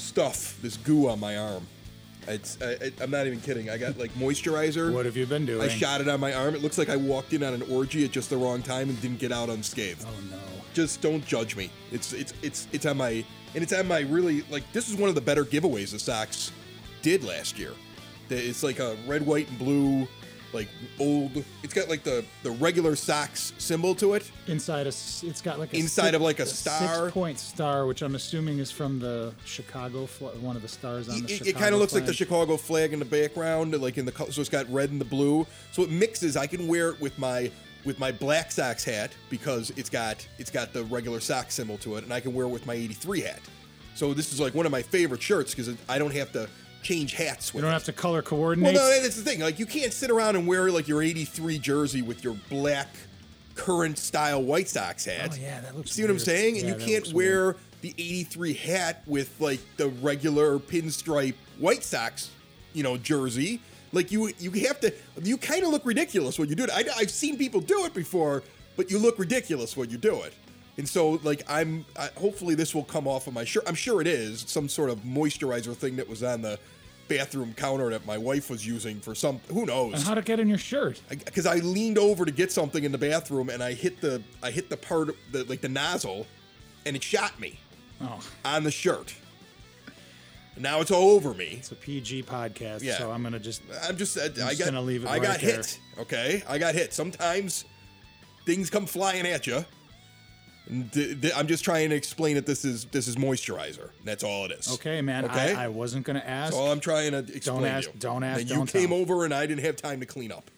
stuff, this goo on my arm. It's, I, I'm not even kidding. I got like moisturizer. What have you been doing? I shot it on my arm. It looks like I walked in on an orgy at just the wrong time and didn't get out unscathed. Oh no. Just don't judge me. It's it's it's it's on my and it's on my really like this is one of the better giveaways the Sox did last year. It's like a red, white, and blue, like old. It's got like the the regular Sox symbol to it. Inside a, it's got like a Inside of, like, a star. six point star, which I'm assuming is from the Chicago, one of the stars on the It, Chicago. kind of looks like the. Chicago flag in the background, like in the color. So it's got red and the blue. So it mixes. I can wear it with my with my black Sox hat because it's got it's got the regular Sox symbol to it, and I can wear it with my '83 hat. So this is like one of my favorite shirts because I don't have to change hats. You don't it. have to color coordinate. Well, no, that's the thing. Like, you can't sit around and wear like your '83 jersey with your black current style White Sox hat. Oh, yeah, that looks See what I'm weird. saying? And you can't wear the '83 hat with like the regular pinstripe White Sox, you know, jersey. Like you, you have to. You kind of look ridiculous when you do it. I, I've seen people do it before, but you look ridiculous when you do it. And so, like, I'm. I, hopefully, this will come off of my shirt. I'm sure it is some sort of moisturizer thing that was on the bathroom counter that my wife was using for some. Who knows? and how to get in your shirt? because I, leaned over to get something in the bathroom and I hit the I hit the part the like the nozzle, and it shot me Oh, on the shirt. And now it's all over me. it's a PG podcast, Yeah. so I'm gonna just. I'm just uh, I just got gonna leave it I right got there. hit. Okay, I got hit. Sometimes things come flying at you. I'm just trying to explain that this is this is moisturizer. That's all it is. Okay, man. Okay. I, I wasn't gonna ask. That's all I'm trying to explain. to ask- you. don't ask, And you don't came tell. over and I didn't have time to clean up.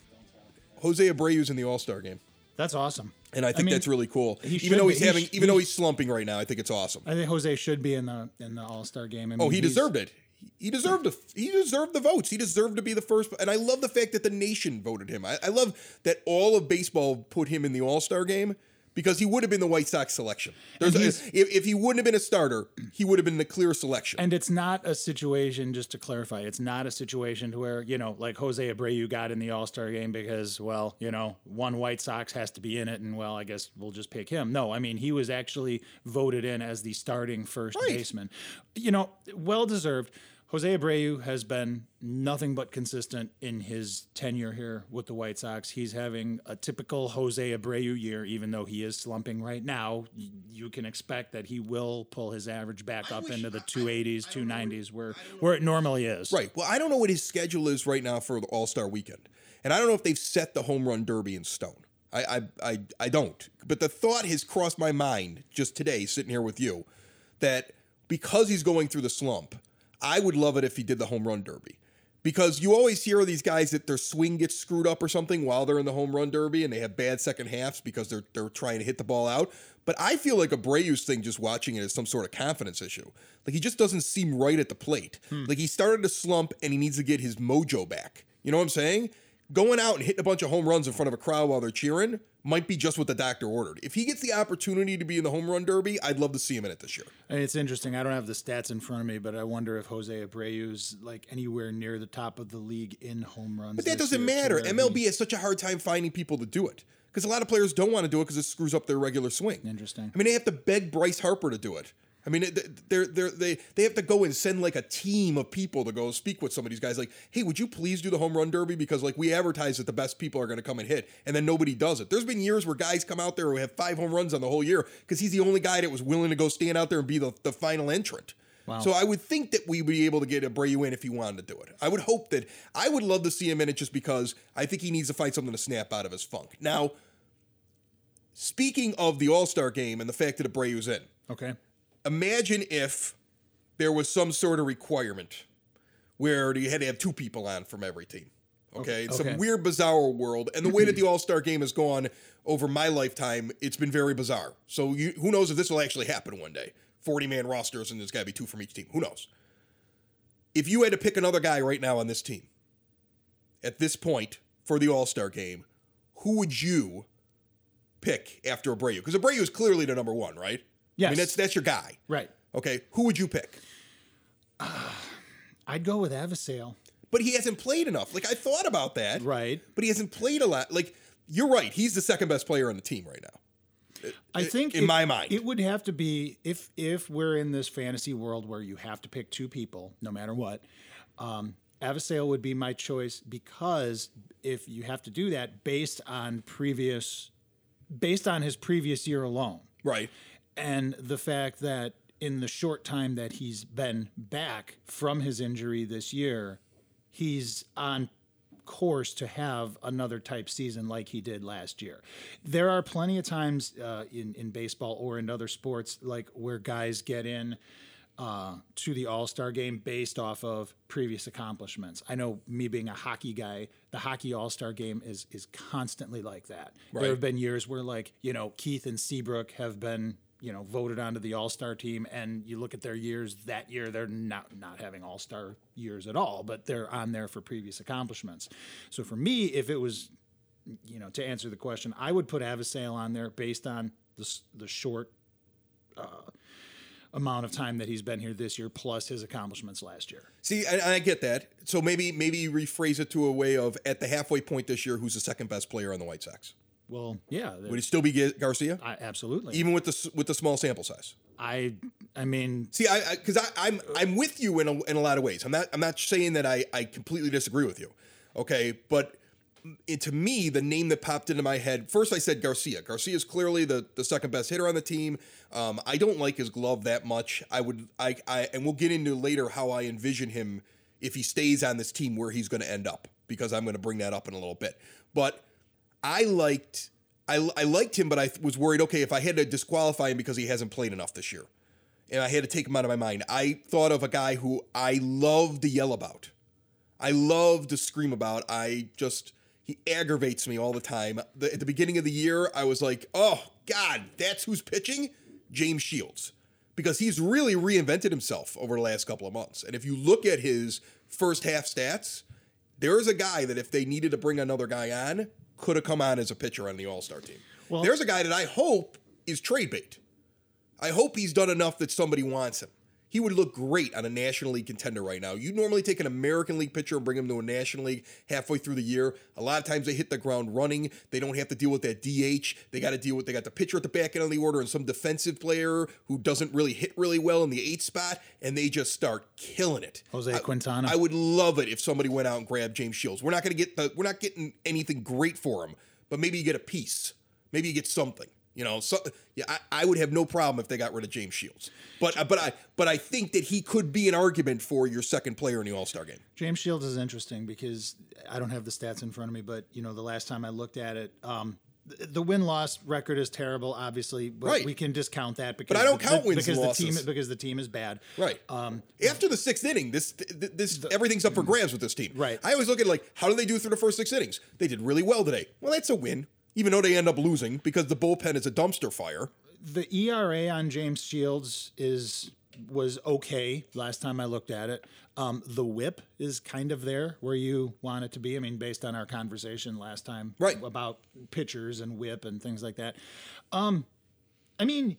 Jose Abreu's in the All Star game. That's awesome. And I think mean, that's really cool. he Even though be- he's he having, sh- even he though he's slumping right now, I think it's awesome. I think Jose should be in the in the All Star game. I oh, mean, oh, he deserved it. He deserved the he deserved the votes. He deserved to be the first. And I love the fact that the nation voted him. I, I love that all of baseball put him in the All Star game because he would have been the White Sox selection. There's a, if, if he wouldn't have been a starter, he would have been the clear selection. And it's not a situation, just to clarify, it's not a situation to where, you know, like Jose Abreu got in the All Star game because, well, you know, one White Sox has to be in it, and well, I guess we'll just pick him. No, I mean, he was actually voted in as the starting first Right. baseman. You know, well deserved. Jose Abreu has been nothing but consistent in his tenure here with the White Sox. He's having a typical Jose Abreu year, even though he is slumping right now. You can expect that he will pull his average back up into the 280s, 290s, where where it normally is. Right. Well, I don't know what his schedule is right now for the All Star weekend, and I don't know if they've set the home run derby in stone. I, I, I, I don't. But the thought has crossed my mind just today, sitting here with you, that because he's going through the slump, I would love it if he did the home run derby. Because you always hear of these guys that their swing gets screwed up or something while they're in the home run derby and they have bad second halves because they're they're trying to hit the ball out. But I feel like a Abreu's thing just watching it is some sort of confidence issue. Like he just doesn't seem right at the plate. Hmm. Like he started to slump and he needs to get his mojo back. You know what I'm saying? Going out and hitting a bunch of home runs in front of a crowd while they're cheering might be just what the doctor ordered. If he gets the opportunity to be in the home run derby, I'd love to see him in it this year. And it's interesting. I don't have the stats in front of me, but I wonder if Jose Abreu's like anywhere near the top of the league in home runs. But that doesn't matter. he- MLB has such a hard time finding people to do it because a lot of players don't want to do it because it screws up their regular swing. Interesting. I mean, they have to beg Bryce Harper to do it. I mean, they're, they're, they they have to go and send like a team of people to go speak with some of these guys. Like, hey, would you please do the home run derby because like we advertise that the best people are going to come and hit, and then nobody does it. There's been years where guys come out there who have five home runs on the whole year because he's the only guy that was willing to go stand out there and be the, the final entrant. Wow. So I would think that we'd be able to get Abreu in if he wanted to do it. I would hope that I would love to see him in it just because I think he needs to find something to snap out of his funk. Now, speaking of the All Star game and the fact that Abreu's in, Okay. Imagine if there was some sort of requirement where you had to have two people on from every team. Okay, It's okay. some weird, bizarre world, and the way that the All Star game has gone over my lifetime, it's been very bizarre. So you, who knows if this will actually happen one day? Forty man rosters, and there's got to be two from each team. Who knows? if you had to pick another guy right now on this team at this point for the All Star game, who would you pick after Abreu? Because Abreu is clearly the number one, right? I mean, that's that's your guy. Right. Okay, who would you pick? I'd go with Avisail. But he hasn't played enough. Like I thought about that. Right. But he hasn't played a lot. Like you're right. He's the second best player on the team right now. I think in it- my mind. it would have to be if if we're in this fantasy world where you have to pick two people, no matter what. Um, would be my choice because if you have to do that based on previous, based on his previous year alone, Right. And the fact that in the short time that he's been back from his injury this year, he's on course to have another type season like he did last year. There are plenty of times uh, in in baseball or in other sports like where guys get in uh, to the All Star game based off of previous accomplishments. I know me being a hockey guy, the hockey All Star game is is constantly like that. Right. There have been years where like you know Keith and Seabrook have been you know voted onto the All Star team, and you look at their years that year, they're not not having All Star years at all, but they're on there for previous accomplishments. So for me, if it was you know, to answer the question, I would put Avisail on there based on the the short uh, amount of time that he's been here this year, plus his accomplishments last year. See, and I get that. So maybe maybe rephrase it to a way of at the halfway point this year, who's the second best player on the White Sox? Well, yeah, Would it still be Garcia, I, absolutely. even with the with the small sample size? I, I mean, See, I because I, I'm I'm with you in a, in a lot of ways. I'm not I'm not saying that I I completely disagree with you. Okay, but it, to me, the name that popped into my head first, I said Garcia. Garcia is clearly the the second best hitter on the team. Um, I don't like his glove that much. I would I I and we'll get into later how I envision him if he stays on this team where he's going to end up because I'm going to bring that up in a little bit. But I liked I, I liked him, but I was worried. Okay, if I had to disqualify him because he hasn't played enough this year, and I had to take him out of my mind, I thought of a guy who I love to yell about. I love to scream about. I just he aggravates me all the time. The, at the beginning of the year, I was like, "Oh God, that's who's pitching." James Shields, because he's really reinvented himself over the last couple of months. And if you look at his first half stats, there is a guy that if they needed to bring another guy on, could have come on as a pitcher on the All Star team. Well- There's a guy that I hope is trade bait. I hope he's done enough that somebody wants him. He would look great on a National League contender right now. You normally take an American League pitcher and bring him to a National League halfway through the year. A lot of times they hit the ground running. They don't have to deal with that DH. They got to deal with they got the pitcher at the back end of the order and some defensive player who doesn't really hit really well in the eighth spot, and they just start killing it. Jose I- Quintana. I would love it if somebody went out and grabbed James Shields. We're not going to get the we're not getting anything great for him, but maybe you get a piece. Maybe you get something. You know, so yeah, I, I would have no problem if they got rid of James Shields. But but I but I think that he could be an argument for your second player in the All Star game. James Shields is interesting because I don't have the stats in front of me, but you know, the last time I looked at it, um, th- the win loss record is terrible, obviously, but Right. we can discount that because I don't the- count wins because the team because the team is bad. Right. Um, After the sixth inning, this th- this everything's up for grabs with this team. Right. I always look at like how do they do through the first six innings? They did really well today. Well, that's a win, even though they end up losing because the bullpen is a dumpster fire. the ERA on James Shields is was okay last time I looked at it. Um, the whip is kind of there where you want it to be. I mean, based on our conversation last time Right. about pitchers and whip and things like that. Um, I mean,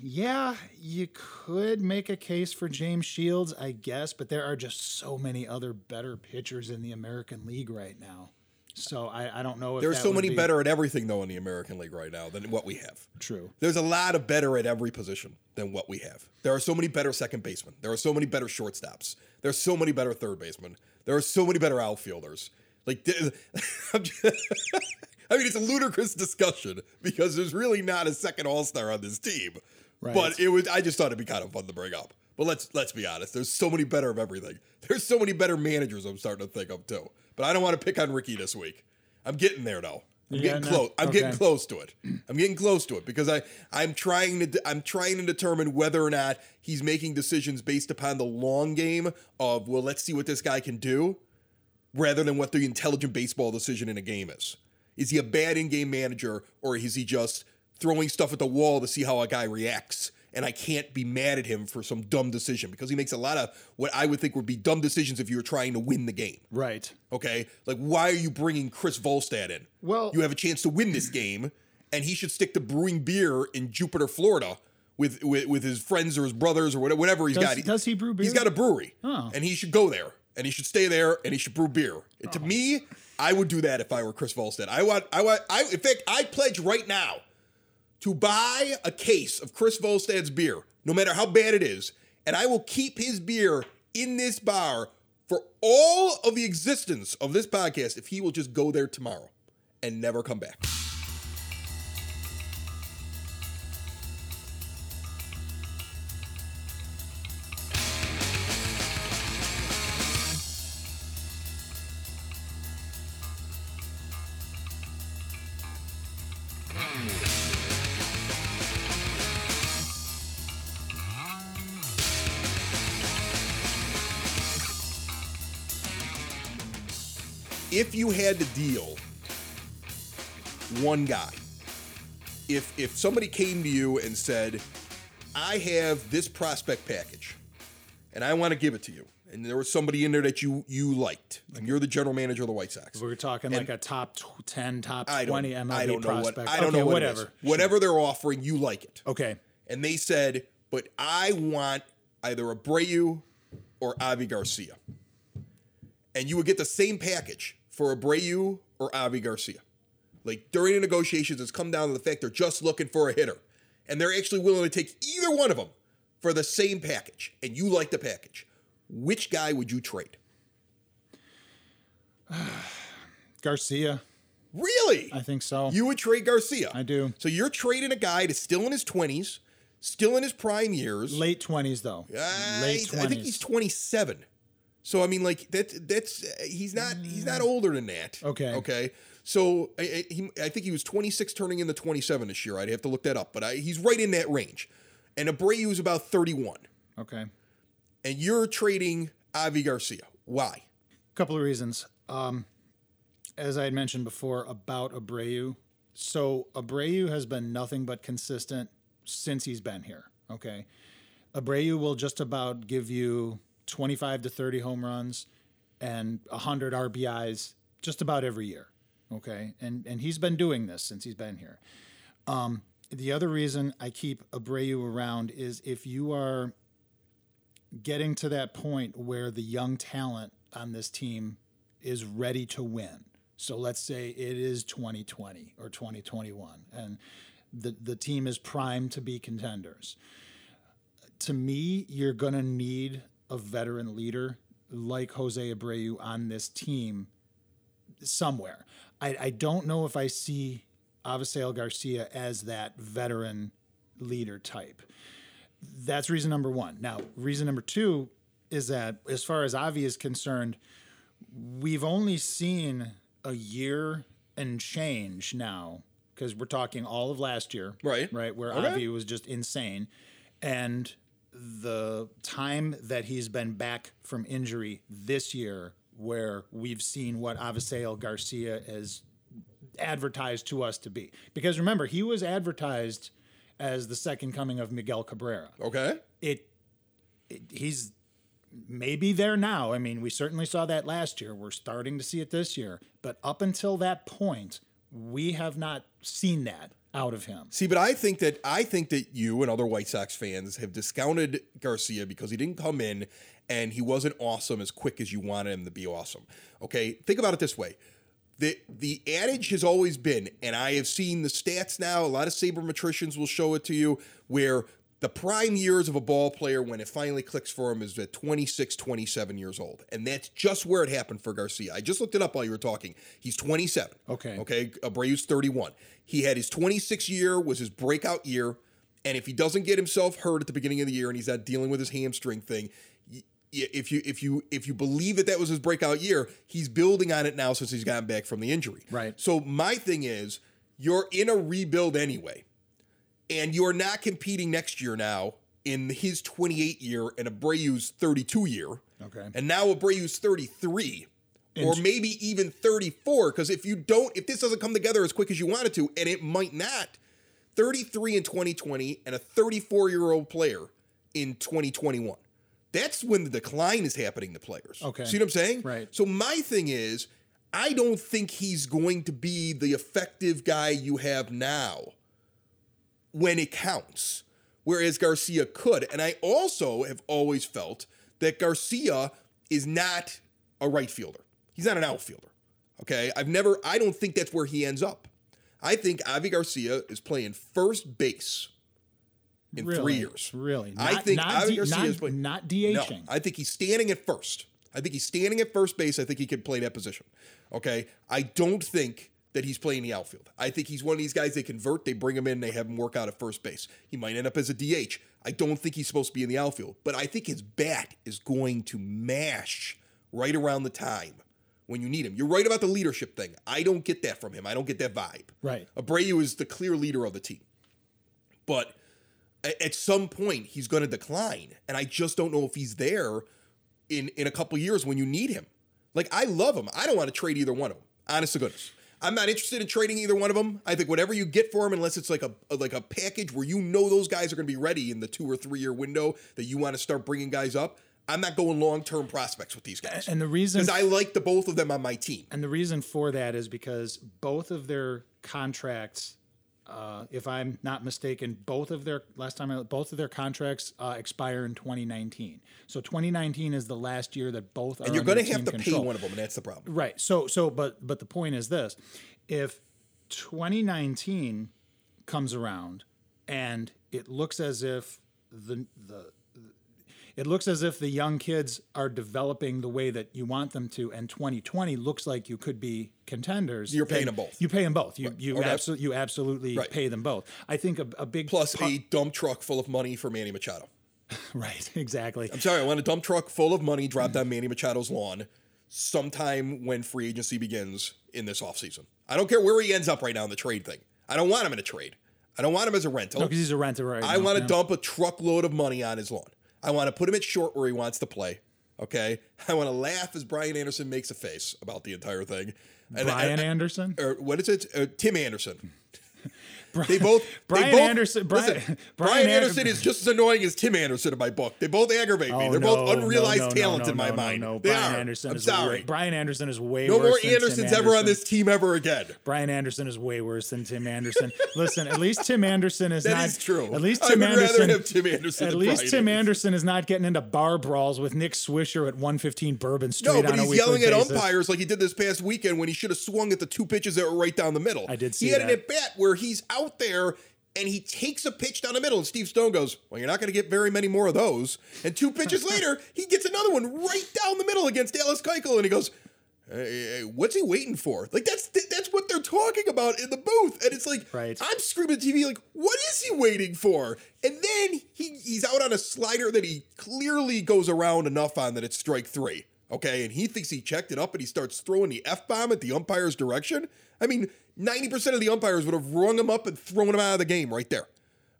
yeah, you could make a case for James Shields, I guess, but there are just so many other better pitchers in the American League right now. So I, I don't know if There's so many be better at everything though in the American League right now than what we have. True. There's a lot of better at every position than what we have. There are so many better second basemen. There are so many better shortstops. There are so many better third basemen. There are so many better outfielders. Like, I mean, it's a ludicrous discussion because there's really not a second All Star on this team. Right. But it was. I just thought it'd be kind of fun to bring up. But let's let's be honest. There's so many better of everything. There's so many better managers. I'm starting to think of too. But I don't want to pick on Ricky this week. I'm getting there though. I'm You getting there? close. I'm Okay. getting close to it. I'm getting close to it because I I'm trying to I'm trying to determine whether or not he's making decisions based upon the long game of well let's see what this guy can do rather than what the intelligent baseball decision in a game is. Is he a bad in-game manager or is he just throwing stuff at the wall to see how a guy reacts and I can't be mad at him for some dumb decision because he makes a lot of what I would think would be dumb decisions if you were trying to win the game. Right. Okay, like why are you bringing Chris Volstad in? Well- you have a chance to win this game, and he should stick to brewing beer in Jupiter, Florida. With, with, with his friends or his brothers or whatever, whatever he's Does- got. does he brew He's beer? got a brewery, Oh. and he should go there, and he should stay there, and he should brew beer. And To oh. me, I would do that if I were Chris Volstad. I want, I want, I in fact, I pledge right now to buy a case of Chris Volstad's beer, no matter how bad it is, and I will keep his beer in this bar for all of the existence of this podcast if he will just go there tomorrow and never come back. If you had to deal one guy, if if somebody came to you and said, "I have this prospect package, and I want to give it to you," and there was somebody in there that you you liked, and you're the general manager of the White Sox, We're talking like a top 10, top 20 MLB I don't know prospect. what I don't okay, know what whatever. is. Whatever they're offering, you like it. Okay. And they said, "But I want either Abreu or Avi Garcia," and you would get the same package for Abreu or Avi Garcia. Like during the negotiations, it's come down to the fact they're just looking for a hitter, and they're actually willing to take either one of them for the same package, and you like the package. Which guy would you trade? Garcia, Really? I think so. You would trade Garcia. I do. So you're trading a guy that's still in his 20s, still in his prime years. Late 20s, though. Uh, Late 20s. I think he's 27. So I mean, like that. That's he's not. He's not older than that. Okay. Okay. So I, I, he, I think he was 26, turning into 27 this year. I'd have to look that up, but I, he's right in that range. And Abreu is about 31. Okay. And you're trading Avi Garcia. Why? A couple of reasons. Um, as I had mentioned before about Abreu, so Abreu has been nothing but consistent since he's been here. Okay, Abreu will just about give you 25 to 30 home runs and 100 RBIs just about every year. Okay, and and he's been doing this since he's been here. Um, the other reason I keep Abreu around is if you are getting to that point where the young talent on this team is ready to win. So let's say it is 2020 or 2021 and the, the team is primed to be contenders. To me, you're going to need a veteran leader like Jose Abreu on this team somewhere. I, I don't know if I see Avisail Garcia as that veteran leader type that's reason number one. Now, reason number two is that as far as Avi is concerned, we've only seen a year and change now because we're talking all of last year, Right. Right, where Okay. Avi was just insane, and the time that he's been back from injury this year, where we've seen what Avisail Garcia has advertised to us to be. Because remember, he was advertised as the second coming of Miguel Cabrera. Okay. It, it he's maybe there now. I mean, we certainly saw that last year. We're starting to see it this year. But up until that point, we have not seen that out of him. See, but I think that I think that you and other White Sox fans have discounted Garcia because he didn't come in and he wasn't awesome as quick as you wanted him to be awesome. Okay, think about it this way. The the adage has always been, and I have seen the stats now, a lot of sabermetricians will show it to you, where the prime years of a ball player when it finally clicks for him is at 26, 27 years old. And that's just where it happened for Garcia. I just looked it up while you were talking. He's 27. Okay. Okay. Abreu's 31. He had his 26 year was his breakout year. And if he doesn't get himself hurt at the beginning of the year and he's not dealing with his hamstring thing, if you if you if you believe that that was his breakout year, he's building on it now since he's gotten back from the injury. Right. So my thing is, you're in a rebuild anyway, and you're not competing next year now in his 28 year and Abreu's 32 year. Okay. And now Abreu's 33 or maybe even 34 because if you don't if this doesn't come together as quick as you want it to and it might not 33 in 2020, and a 34 year old player in 2021. That's when the decline is happening to players. Okay. See what I'm saying? Right. So my thing is, I don't think he's going to be the effective guy you have now when it counts, whereas Garcia could. And I also have always felt that Garcia is not a right fielder. He's not an outfielder. Okay. I've never, I don't think that's where he ends up. I think Avi Garcia is playing first base in really, three years. Really? I Not- think not, Avi D- Garcia not, is playing- not No, I think he's standing at first. I think he's standing at first base. I think he can play that position. Okay. I don't think that he's playing the outfield. I think he's one of these guys they convert, they bring him in, they have him work out at first base. He might end up as a DH. I don't think he's supposed to be in the outfield, but I think his bat is going to mash right around the time when you need him. You're right about the leadership thing. I don't get that from him. I don't get that vibe. Right. Abreu is the clear leader of the team. But at some point he's going to decline and I just don't know if he's there in in a couple years when you need him. Like I love him. I don't want to trade either one of them. Honest to goodness. I'm not interested in trading either one of them. I think whatever you get for him, unless it's like a, a- like a package where you know those guys are going to be ready in the two or three year window that you want to start bringing guys up. I'm not going long term prospects with these guys. And the reason because I like the both of them on my team. And the reason for that is because both of their contracts, uh, if I'm not mistaken, both of their last time I, both of their contracts uh, expire in 2019. So 2019 is the last year that both are. And you're going to have to control. pay one of them, and that's the problem. Right. So so but but the point is this: if 2019 comes around and it looks as if the the it looks as if the young kids are developing the way that you want them to, and 2020 looks like you could be contenders. You're paying them both. You pay them both. You you Or that- absolutely you absolutely Right. pay them both. I think a, a big Plus part- a dump truck full of money for Manny Machado. right exactly. I'm sorry, I want a dump truck full of money dropped on Manny Machado's lawn sometime when free agency begins in this offseason. I don't care where he ends up right now in the trade thing. I don't want him in a trade. I don't want him as a rental. No, because he's a renter right I now, want to yeah. dump a truckload of money on his lawn. I want to put him at short where he wants to play. Okay. I want to laugh as Brian Anderson makes a face about the entire thing. And- Brian and- Anderson. or what is it? Uh, Tim Anderson. They both. Brian they both, Anderson- Brian- listen, Brian Brian, Ander- Anderson is just as annoying as Tim Anderson in my book. They both aggravate me. Oh, They're no, both unrealized no, no, talent in my mind. No, They Brian are. Anderson I'm is sorry. Way, Brian Anderson is way no worse more than Andersons Tim ever on this team ever again. Brian Anderson is way worse than Tim Anderson. Listen, at least Tim Anderson is That not. is true. At least I Tim would Anderson. rather have Tim Anderson At least Brian Tim Anderson. Anderson is not getting into bar brawls with Nick Swisher at 115 Bourbon Street No, but he's yelling at umpires like he did this past weekend when he should have swung at the two pitches that were right down the middle. I did see He had an at bat where he's out there and he takes a pitch down the middle, and Steve Stone goes, "Well, you're not going to get very many more of those." And two pitches later, he gets another one right down the middle against Dallas Keuchel, and he goes. Hey, hey, what's he waiting for? Like that's that's what they're talking about in the booth, and it's like Right. I'm screaming at TV like, what is he waiting for? And then he he's out on a slider that he clearly goes around enough on that it's strike three. Okay, and he thinks he checked it up, and he starts throwing the f bomb at the umpire's direction. I mean, ninety percent of the umpires would have rung him up and thrown him out of the game right there.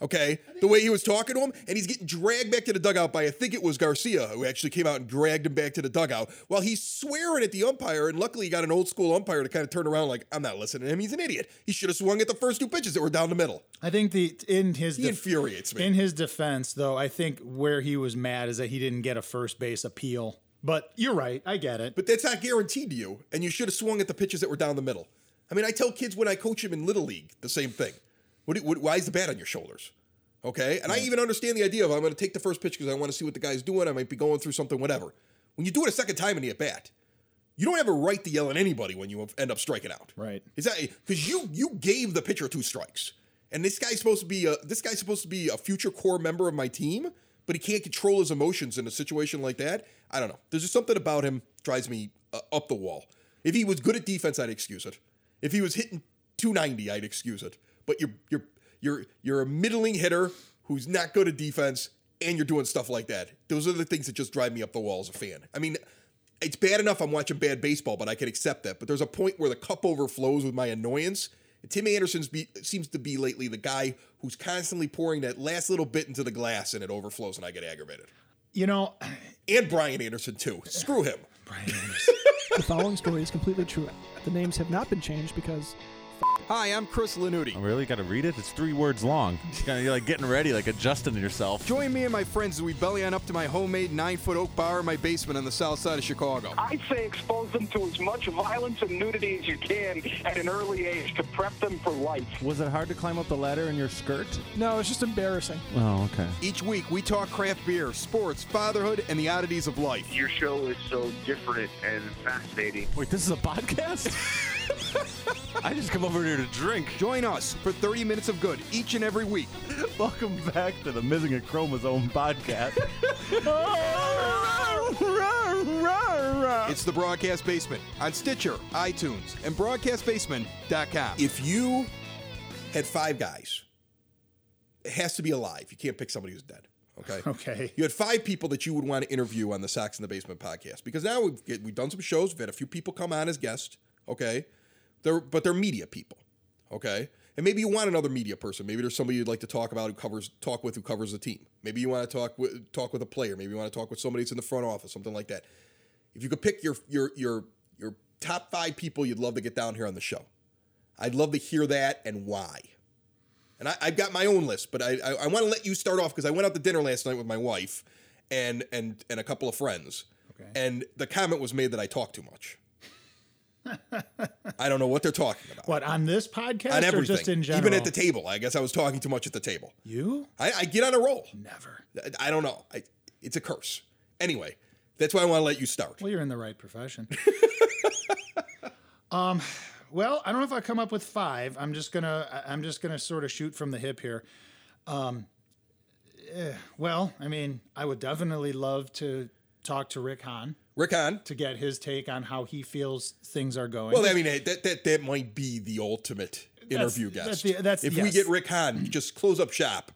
Okay, the way he was talking to him, and he's getting dragged back to the dugout by I think it was Garcia who actually came out and dragged him back to the dugout while he's swearing at the umpire. And luckily, he got an old school umpire to kind of turn around like, "I'm not listening to him. He's an idiot. He should have swung at the first two pitches that were down the middle." I think the in his He def- infuriates me. in his defense, though, I think where he was mad is that he didn't get a first base appeal. But you're right. I get it. But that's not guaranteed to you, and you should have swung at the pitches that were down the middle. I mean, I tell kids when I coach them in little league the same thing. What, what, why is the bat on your shoulders? Okay, and I even understand the idea of I'm going to take the first pitch because I want to see what the guy's doing. I might be going through something, whatever. When you do it a second time in the at bat, you don't have a right to yell at anybody when you end up striking out. Right. Is that because you you gave the pitcher two strikes, and this guy's supposed to be a this guy's supposed to be a future core member of my team, but he can't control his emotions in a situation like that. I don't know. There's just something about him drives me uh, up the wall. If he was good at defense, I'd excuse it. If he was hitting 290, I'd excuse it. But you're you're you're you're a middling hitter who's not good at defense, and you're doing stuff like that. Those are the things that just drive me up the wall as a fan. I mean, it's bad enough I'm watching bad baseball, but I can accept that. But there's a point where the cup overflows with my annoyance. And Tim Anderson seems to be lately the guy who's constantly pouring that last little bit into the glass and it overflows and I get aggravated. You know, And Brian Anderson too. Screw him. Brian Anderson. The following story is completely true. The names have not been changed because Hi, I'm Chris Lanuti. I really? Got to read it? It's three words long. You're like getting ready, like adjusting yourself. Join me and my friends as we belly on up to my homemade nine foot oak bar in my basement on the south side of Chicago. I'd say expose them to as much violence and nudity as you can at an early age to prep them for life. Was it hard to climb up the ladder in your skirt? No, it's just embarrassing. Oh, okay. Each week, we talk craft beer, sports, fatherhood, and the oddities of life. Your show is so different and fascinating. Wait, this is a podcast? I just come over here to drink. Join us for 30 minutes of good each and every week. Welcome back to the Missing a Chromosome podcast. It's the Broadcast Basement on Stitcher, iTunes, and BroadcastBasement.com. If you had five guys, it has to be alive. You can't pick somebody who's dead. Okay. Okay. You had five people that you would want to interview on the Sox in the Basement podcast because now we've get, we've done some shows. We've had a few people come on as guests. Okay, they're but they're media people. Okay, and maybe you want another media person. Maybe there's somebody you'd like to talk about who covers talk with who covers the team. Maybe you want to talk with talk with a player. Maybe you want to talk with somebody that's in the front office, something like that. If you could pick your your your your top five people you'd love to get down here on the show, I'd love to hear that and why. And I, I've got my own list, but I I, I want to let you start off because I went out to dinner last night with my wife and and and a couple of friends, Okay. and the comment was made that I talk too much. I don't know what they're talking about. What on this podcast On or everything, just in general? even at the table. I guess I was talking too much at the table. you I, I get on a roll. never. I, I don't know. I, it's a curse. Anyway, that's why I want to let you start. Well, you're in the right profession. um, well, I don't know if I come up with five. I'm just gonna I'm just gonna sort of shoot from the hip here. Um, eh, well, I mean, I would definitely love to talk to Rick Hahn Rick Hahn. to get his take on how he feels things are going. Well, I mean, that that that might be the ultimate interview guest. that's the- that's- if we yes. get Rick Hahn, just close up shop.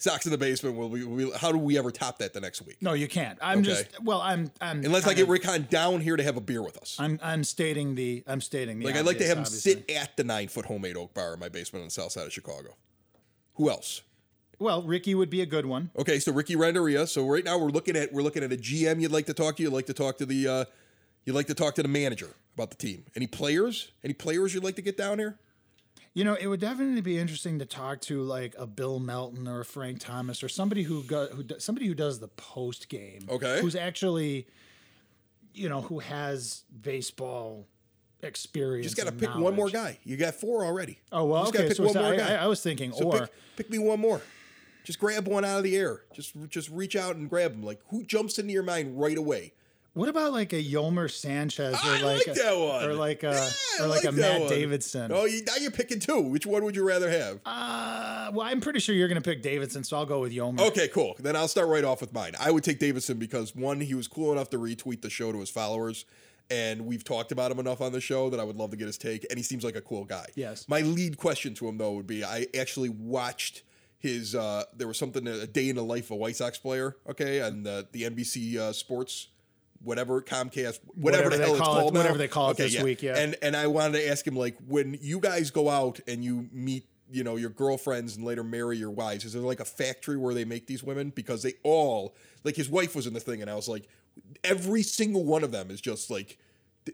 Sox in the basement. Will we, will how do we ever top that the next week? no, you can't. I'm Okay. just well, I'm I'm Unless I get Rick Hahn down here to have a beer with us. I'm I'm stating the I'm stating the Like I'd like to obvious, have him obviously. sit at the nine foot homemade oak bar in my basement on the south side of Chicago. Who else? Well, Ricky would be a good one. Okay, so Ricky Renteria. So right now we're looking at we're looking at a GM you'd like to talk to. You'd like to talk to the uh, you'd like to talk to the manager about the team. Any players? Any players you'd like to get down here? You know, it would definitely be interesting to talk to like a Bill Melton or a Frank Thomas or somebody who go, who somebody who does the post game. Okay. Who's actually, you know, who has baseball experience. Just got to pick one more guy. You got four already. Oh well, Just okay. pick So, one so more I, guy. I, I was thinking, So or pick, pick me one more. Just grab one out of the air. Just just reach out and grab him. Like who jumps into your mind right away? what about like a Yolmer Sanchez or I like, like a, that one. or like a Yeah, or like, a Matt one. Davidson? Oh, you, now you're picking two. Which one would you rather have? Uh, well, I'm pretty sure you're going to pick Davidson, so I'll go with Yolmer. Okay, cool. Then I'll start right off with mine. I would take Davidson because one, he was cool enough to retweet the show to his followers, and we've talked about him enough on the show that I would love to get his take. And he seems like a cool guy. Yes. My lead question to him though would be: I actually watched his. Uh, there was something a day in the life of a White Sox player. Okay, and the the NBC uh, Sports. Whatever Comcast, whatever, Whatever the hell it's call it- called now. whatever they call it Okay, this week, yeah. And and I wanted to ask him like when you guys go out and you meet you know your girlfriends and later marry your wives is there like a factory where they make these women because they all like his wife was in the thing and i was like every single one of them is just like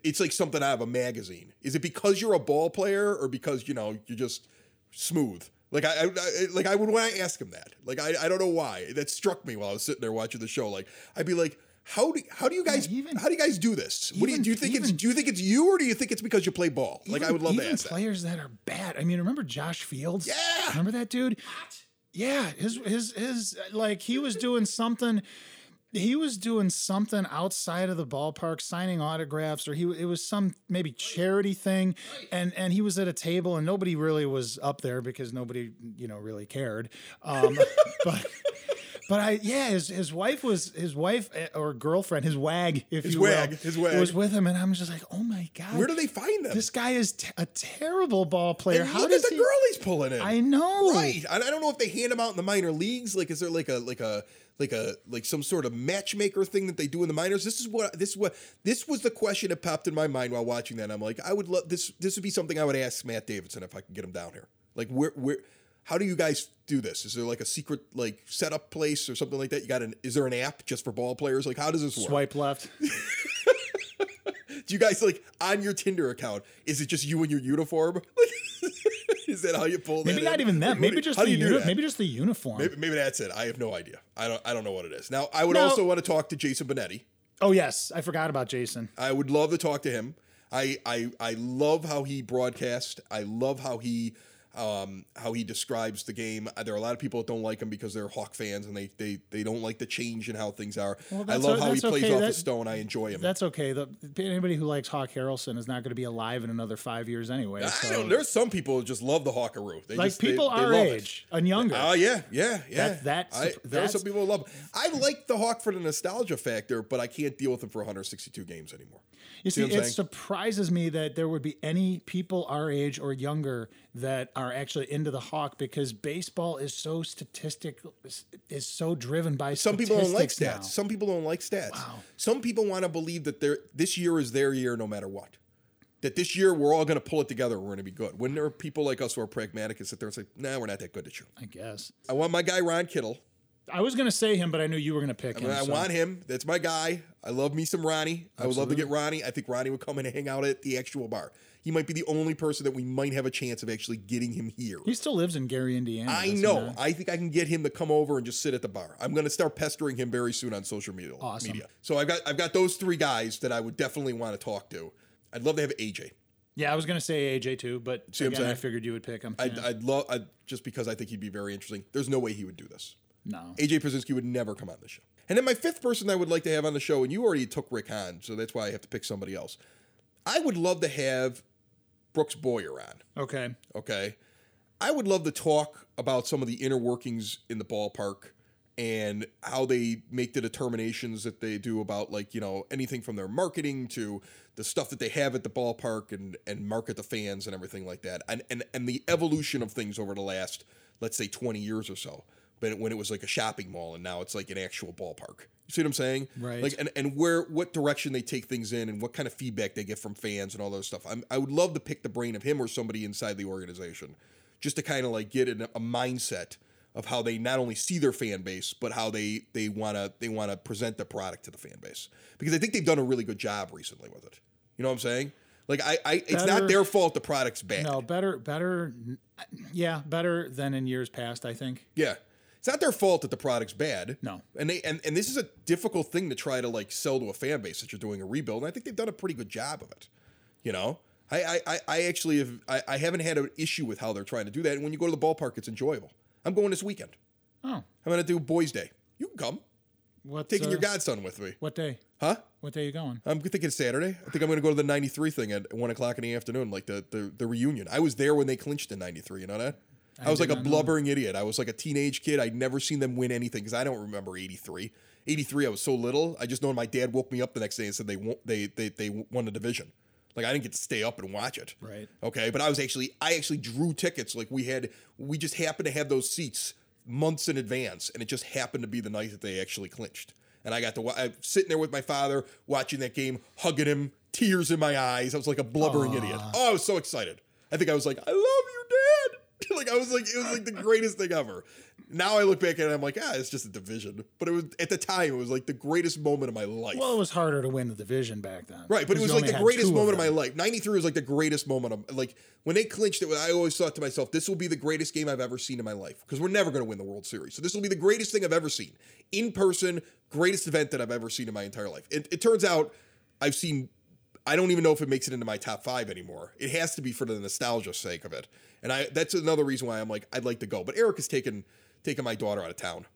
it's like something out of a magazine is it because you're a ball player or because you know you're just smooth like I, I I- like I would want to ask him that. Like I, I don't know why that struck me while I was sitting there watching the show. Like I'd be like, how do how do you guys even- how do you guys do this? what do you do you think it's do you think it's you or do you think it's because you play ball? like I would love to even ask that. players that. are bad. I mean, remember Josh Fields? Yeah. remember that dude? Yeah, his his his like he was doing something. He was doing something outside of the ballpark, signing autographs, or he it was some maybe charity thing, and and he was at a table and nobody really was up there because nobody you know really cared. Um, but but I yeah, his his wife was his wife eh, or girlfriend, his wag, if His you wag, will, his wag. was with him, and I'm just like, oh my god, Where do they find them? this guy is t- a terrible ball player. And How look does at the he? girl he's pulling in. I know. Right. I don't know if they hand them out in the minor leagues. Like, is there like a like a like a like some sort of matchmaker thing that they do in the minors? This is what this is what this was the question that popped in my mind while watching that. I'm like, I would love this. This would be something I would ask Matt Davidson if I could get him down here. Like, where where. How do you guys do this? Is there like a secret like setup place or something like that? You got an is there an app just for ball players? Like how does this work? Swipe left. Do you guys like on your Tinder account? Is it just you and your uniform? Like, Is that how you pull that? Maybe not in? even them. What Maybe just how the do you do uni- that? maybe just the uniform. Maybe, maybe that's it. I have no idea. I don't. I don't know what it is. Now, I would also want to talk to Jason Benetti. Oh yes, I forgot about Jason. I would love to talk to him. I I I love how he broadcast. I love how he um how he describes the game. Uh, There are a lot of people that don't like him because they're Hawk fans and they they they don't like the change in how things are. Well, I love how he that's plays okay. off That- the stone. I enjoy him. That's okay. The, anybody who likes Hawk Harrelson is not going to be alive in another five years anyway. I so- don't. There's some people who just love the Hawkaroo. They like just, people they our love it. age and younger. Oh yeah, yeah, yeah. That- that's- I, there are some people who love. Him. I like the Hawk for the nostalgia factor, but I can't deal with him for 162 games anymore. You See see, it saying? surprises me that there would be any people our age or younger that are actually into the Hawk because baseball is so statistic is so driven by Some people don't like stats. now. Some people don't like stats. Wow. Some people want to believe that this year is their year no matter what. That this year we're all going to pull it together. We're going to be good. When there are people like us who are pragmatic and sit there and say, "Nah, we're not that good this year." I guess. I want my guy Ron Kittle. I was going to say him, but I knew you were going to pick I, him. I so- want him. That's my guy. I love me some Ronnie. I would love to get Ronnie. I think Ronnie would come in and hang out at the actual bar. He might be the only person that we might have a chance of actually getting him here. He still lives in Gary, Indiana. I know. I think I can get him to come over and just sit at the bar. I'm going to start pestering him very soon on social media. Awesome. Media. So I've got I've got those three guys that I would definitely want to talk to. I'd love to have AJ. Yeah, I was going to say AJ too, but See again, I figured you would pick him. I'd, Yeah. I'd love I'd, just because I think he'd be very interesting. There's no way he would do this. no. AJ Pierzynski would never come on the show. And then my fifth person I would like to have on the show, and you already took Rick Hahn, so that's why I have to pick somebody else. I would love to have Brooks Boyer on. Okay. Okay. I would love to talk about some of the inner workings in the ballpark and how they make the determinations that they do about like, you know, anything from their marketing to the stuff that they have at the ballpark and and market the fans and everything like that. And and and the evolution of things over the last let's say 20 years or so. But when it was like a shopping mall and now it's like an actual ballpark. You see what I'm saying? Right. Like and, and where what direction they take things in and what kind of feedback they get from fans and all those stuff. I'm, I would love to pick the brain of him or somebody inside the organization just to kind of like get in a mindset of how they not only see their fan base but how they they want to they want to present the product to the fan base because I think they've done a really good job recently with it. You know what I'm saying? Like I, I it's not their fault the product's bad. No, better, better. Yeah, better than in years past, I think. Yeah. It's not their fault that the product's bad. No. And they and, and this is a difficult thing to try to like sell to a fan base that you're doing a rebuild. And I think they've done a pretty good job of it. You know? I I, I, actually have I, I haven't had an issue with how they're trying to do that. And when you go to the ballpark, it's enjoyable. I'm going this weekend. Oh, I'm gonna do Boys Day. You can come. what? Taking uh, your godson with me. What day? Huh? What day are you going? I'm thinking Saturday. I think I'm going to go to the 93 thing at 1 o'clock in the afternoon, like the, the, the reunion. I was there when they clinched in 93. You know that? I, was like a not know. blubbering idiot. I was like a teenage kid. I'd never seen them win anything because I don't remember 83. 83, I was so little. I just know my dad woke me up the next day and said they won, they, they, they won the division. Like I didn't get to stay up and watch it. Right. Okay. But I was actually, I actually drew tickets. Like we had, we just happened to have those seats months in advance. And it just happened to be the night that they actually clinched. And I got to I sitting there with my father watching that game, hugging him, tears in my eyes. I was like a blubbering idiot. Oh, I was so excited. I think I was like, I love you. like I was like, it was like the greatest thing ever. Now I look back at it, and I'm like, ah, it's just a division. But it was at the time, it was like the greatest moment of my life. Well, it was harder to win the division back then. Right, but it was like the greatest two moment of, my life. 93 was like the greatest moment of like when they clinched it, I always thought to myself, this will be the greatest game I've ever seen in my life because we're never going to win the World Series. So this will be the greatest thing I've ever seen. In person, greatest event that I've ever seen in my entire life. It, it turns out I've seen I don't even know if it makes it into my top 5 anymore. It has to be for the nostalgia sake of it. And I that's another reason why I'm like I'd like to go. But Eric has taken taken my daughter out of town.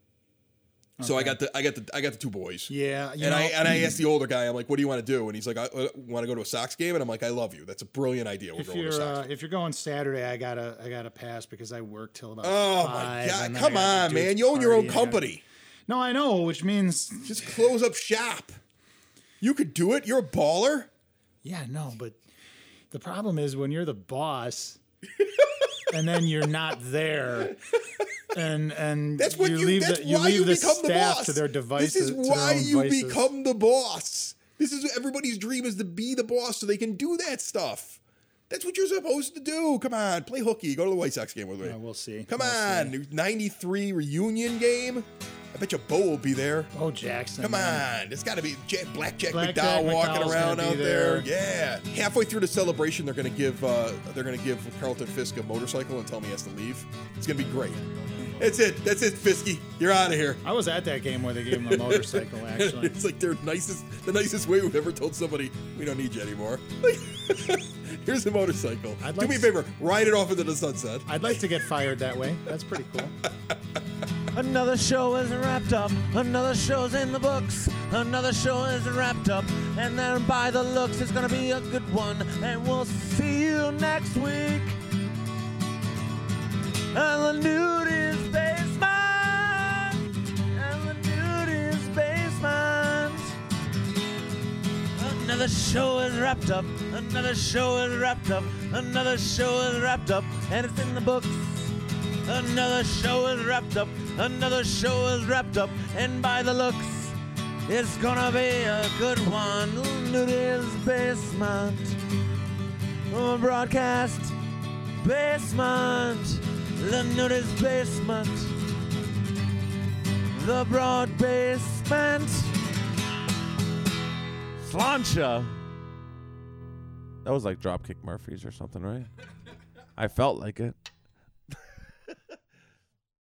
So I got the I got the I got the two boys. Yeah, you and know, I and I asked the older guy, I'm like, "What do you want to do?" And he's like, "I uh, want to go to a Sox game." And I'm like, "I love you. That's a brilliant idea. We're if going to you're Sox." uh, if you're going Saturday, I gotta I gotta pass because I work till about. oh five, my god! Come on, man! You own your own I gotta- company. No, I know, which means Just close up shop. You could do it. You're a baller. yeah, no, but the problem is when you're the boss, and then you're not there. And and That's what you. leave that's the you why leave you the become the boss. to their devices. This is why you vices. become the boss. This is everybody's dream is to be the boss so they can do that stuff. That's what you're supposed to do. Come on, play hooky. Go to the White Sox game with me. Yeah, we'll see. Come We'll on, '93 reunion game. I bet you Bo will be there. Oh, Jackson. Come man. on, it's got to be Jack, Blackjack Black McDowell Jack walking McDowell's around out there. there. Yeah. Halfway through the celebration, they're gonna give uh, they're gonna give Carlton Fisk a motorcycle and tell me he has to leave. It's gonna be great. That's it. That's it, Fisky. You're out of here. I was at that game where they gave him a motorcycle, actually. it's like their nicest, the nicest way we've ever told somebody we don't need you anymore. Like, here's a motorcycle. I'd Do me a favor, ride it off into the sunset. I'd like to get fired that way. That's pretty cool. Another show is wrapped up. Another show's in the books. Another show is wrapped up. And then by the looks, it's gonna be a good one. And we'll see you next week. And the nude is basement. And the nude is basement. Another show is wrapped up. Another show is wrapped up. Another show is wrapped up. And it's in the books. Another show is wrapped up. Another show is wrapped up. And by the looks, it's gonna be a good one. Nudie's basement. Broadcast basement. The nudie's basement. The broad basement. Slancha. That was like Dropkick Murphys or something, right? I felt like it.